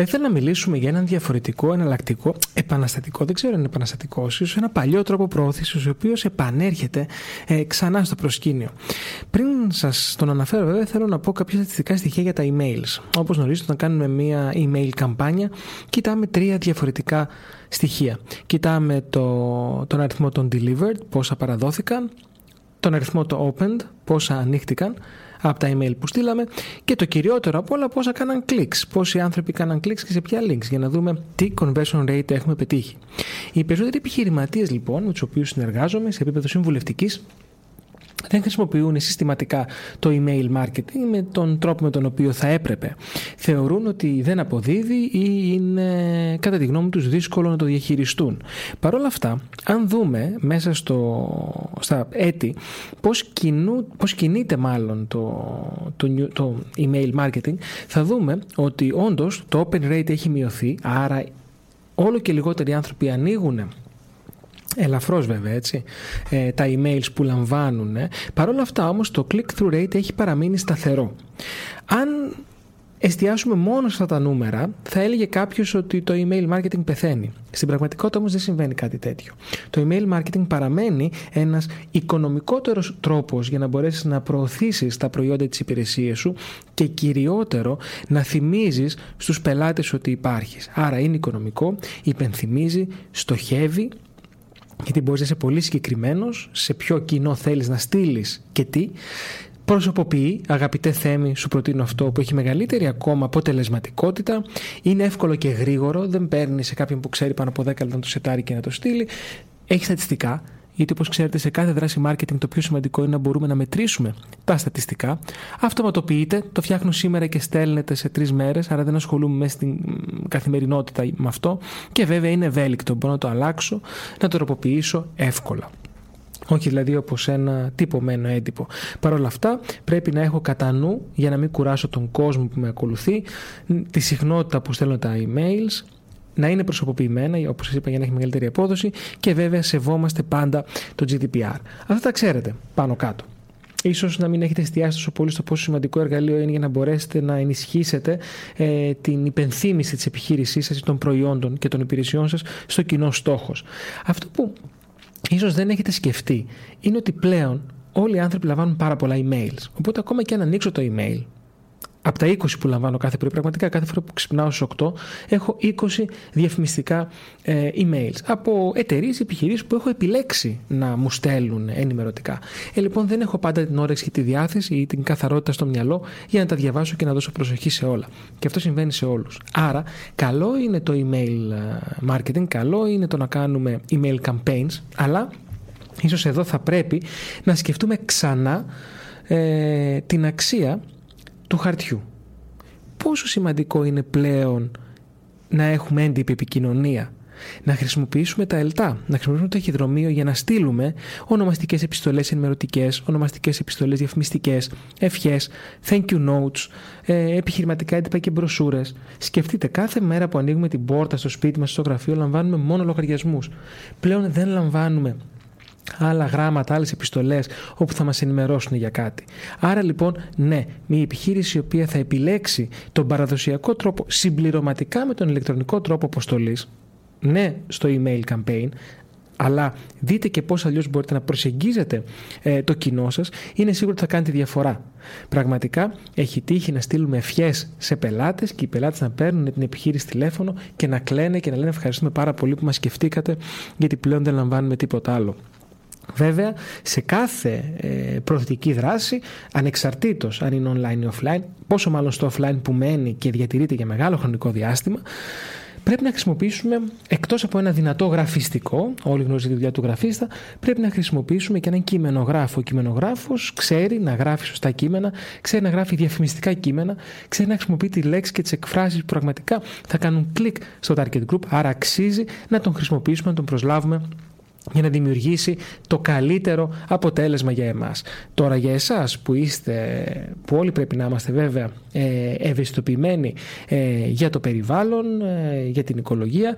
Θα ήθελα να μιλήσουμε για έναν διαφορετικό, εναλλακτικό, επαναστατικό, δεν ξέρω αν είναι επαναστατικό, ίσως ένα παλιό τρόπο προώθησης, ο οποίος επανέρχεται ε, ξανά στο προσκήνιο. Πριν σας τον αναφέρω, βέβαια, θέλω να πω κάποια στατιστικά στοιχεία για τα emails. Όπως γνωρίζετε, όταν κάνουμε μία email καμπάνια, κοιτάμε τρία διαφορετικά στοιχεία. Κοιτάμε το, τον αριθμό των delivered, πόσα παραδόθηκαν, τον αριθμό των opened, πόσα ανοίχτηκαν, από τα email που στείλαμε και το κυριότερο από όλα πόσα κάναν clicks, πόσοι άνθρωποι κάναν clicks και σε ποια links για να δούμε τι conversion rate έχουμε πετύχει. Οι περισσότεροι επιχειρηματίες λοιπόν με τους οποίους συνεργάζομαι σε επίπεδο συμβουλευτικής δεν χρησιμοποιούν συστηματικά το email marketing με τον τρόπο με τον οποίο θα έπρεπε. Θεωρούν ότι δεν αποδίδει ή είναι κατά τη γνώμη τους δύσκολο να το διαχειριστούν. Παρ' όλα αυτά, αν δούμε μέσα στο, στα έτη πώς, κινού, πώς κινείται μάλλον το, το, το email marketing, θα δούμε ότι όντως το open rate έχει μειωθεί, άρα όλο και λιγότεροι άνθρωποι ανοίγουν ελαφρώς βέβαια έτσι, ε, τα emails που λαμβάνουν. Ε. Παρ' όλα αυτά όμως το click-through rate έχει παραμείνει σταθερό. Αν εστιάσουμε μόνο σε αυτά τα νούμερα, θα έλεγε κάποιος ότι το email marketing πεθαίνει. Στην πραγματικότητα όμως δεν συμβαίνει κάτι τέτοιο. Το email marketing παραμένει ένας οικονομικότερος τρόπος για να μπορέσεις να προωθήσεις τα προϊόντα της υπηρεσίας σου και κυριότερο να θυμίζεις στους πελάτες ότι υπάρχεις. Άρα είναι οικονομικό, υπενθυμίζει, στοχεύει γιατί μπορείς να είσαι πολύ συγκεκριμένος σε ποιο κοινό θέλεις να στείλεις και τι. Προσωποποιεί, αγαπητέ Θέμη, σου προτείνω αυτό που έχει μεγαλύτερη ακόμα αποτελεσματικότητα. Είναι εύκολο και γρήγορο. Δεν παίρνει σε κάποιον που ξέρει πάνω από 10 λεπτά να το σετάρει και να το στείλει. Έχει στατιστικά γιατί όπως ξέρετε, σε κάθε δράση marketing το πιο σημαντικό είναι να μπορούμε να μετρήσουμε τα στατιστικά. Αυτοματοποιείτε, το φτιάχνω σήμερα και στέλνετε σε τρεις μέρες, άρα δεν ασχολούμαι μέσα στην καθημερινότητα με αυτό. Και βέβαια είναι ευέλικτο. Μπορώ να το αλλάξω, να το τροποποιήσω εύκολα. Όχι δηλαδή όπως ένα τυπωμένο έντυπο. Παρ' όλα αυτά πρέπει να έχω κατά νου για να μην κουράσω τον κόσμο που με ακολουθεί τη συχνότητα που στέλνω τα emails, να είναι προσωποποιημένα, όπως σας είπα, για να έχει μεγαλύτερη απόδοση και βέβαια σεβόμαστε πάντα το GDPR. Αυτά τα ξέρετε πάνω κάτω. Ίσως να μην έχετε εστιάσει τόσο πολύ στο πόσο σημαντικό εργαλείο είναι για να μπορέσετε να ενισχύσετε ε, την υπενθύμηση της επιχείρησής σας, των προϊόντων και των υπηρεσιών σας στο κοινό στόχος. Αυτό που ίσως δεν έχετε σκεφτεί είναι ότι πλέον όλοι οι άνθρωποι λαμβάνουν πάρα πολλά emails. Οπότε ακόμα και αν ανοίξω το email από τα 20 που λαμβάνω κάθε πρωί, πραγματικά κάθε φορά που ξυπνάω στις 8, έχω 20 διαφημιστικά ε, emails από εταιρείες, επιχειρήσεις που έχω επιλέξει να μου στέλνουν ενημερωτικά. Ε, λοιπόν, δεν έχω πάντα την όρεξη και τη διάθεση ή την καθαρότητα στο μυαλό για να τα διαβάσω και να δώσω προσοχή σε όλα. Και αυτό συμβαίνει σε όλους. Άρα, καλό είναι το email ε, marketing, καλό είναι το να κάνουμε email campaigns, αλλά ίσως εδώ θα πρέπει να σκεφτούμε ξανά ε, την αξία του χαρτιού. Πόσο σημαντικό είναι πλέον να έχουμε έντυπη επικοινωνία; Να χρησιμοποιήσουμε τα ΕΛΤΑ, να χρησιμοποιήσουμε το ταχυδρομείο για να στείλουμε ονομαστικές επιστολές ενημερωτικές, ονομαστικές επιστολές διαφημιστικές, ευχές, thank you notes, ε, επιχειρηματικά έντυπα και μπροσούρες. Σκεφτείτε, κάθε μέρα που ανοίγουμε την πόρτα στο σπίτι μας, στο γραφείο, λαμβάνουμε μόνο λογαριασμούς. Πλέον δεν λαμβάνουμε άλλα γράμματα, άλλες επιστολές όπου θα μας ενημερώσουν για κάτι. Άρα λοιπόν, ναι, μια επιχείρηση η οποία θα επιλέξει τον παραδοσιακό τρόπο συμπληρωματικά με τον ηλεκτρονικό τρόπο αποστολής, ναι, στο email campaign, αλλά δείτε και πώς αλλιώς μπορείτε να προσεγγίζετε ε, το κοινό σας, είναι σίγουρο ότι θα κάνετε διαφορά. Πραγματικά έχει τύχει να στείλουμε ευχές σε πελάτες και οι πελάτες να παίρνουν την επιχείρηση τηλέφωνο και να κλαίνε και να λένε ευχαριστούμε πάρα πολύ που μας σκεφτήκατε γιατί πλέον δεν λαμβάνουμε τίποτα άλλο. Βέβαια, σε κάθε ε, προθετική δράση, ανεξαρτήτως αν είναι online ή offline, πόσο μάλλον στο offline που μένει και διατηρείται για μεγάλο χρονικό διάστημα, πρέπει να χρησιμοποιήσουμε εκτός από ένα δυνατό γραφιστικό, όλοι γνωρίζετε τη δουλειά του γραφίστα, πρέπει να χρησιμοποιήσουμε και έναν κειμενογράφο. Ο κειμενογράφος ξέρει να γράφει σωστά κείμενα, ξέρει να γράφει διαφημιστικά κείμενα, ξέρει να χρησιμοποιεί τη λέξη και τις εκφράσεις που πραγματικά θα κάνουν κλικ στο target group, άρα αξίζει να τον χρησιμοποιήσουμε, να τον προσλάβουμε για να δημιουργήσει το καλύτερο αποτέλεσμα για εμάς. Τώρα για εσάς που είστε, που όλοι πρέπει να είμαστε βέβαια ε, ευαισθητοποιημένοι ε, για το περιβάλλον, ε, για την οικολογία,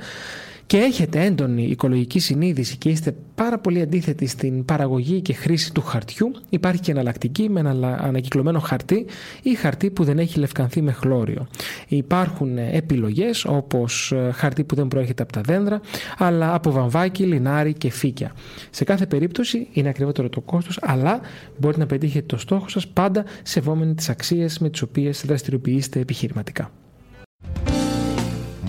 και έχετε έντονη οικολογική συνείδηση και είστε πάρα πολύ αντίθετοι στην παραγωγή και χρήση του χαρτιού, υπάρχει και εναλλακτική με ένα ανακυκλωμένο χαρτί ή χαρτί που δεν έχει λευκανθεί με χλώριο. Υπάρχουν επιλογές όπως ε, χαρτί που δεν προέρχεται από τα δέντρα, αλλά από βαμβάκι, λινάρι και φύκια. Σε κάθε περίπτωση είναι ακριβότερο το κόστος, αλλά μπορείτε να πετύχετε το στόχο σας πάντα σεβόμενοι τις αξίες με τις οποίες δραστηριοποιήσετε επιχειρηματικά.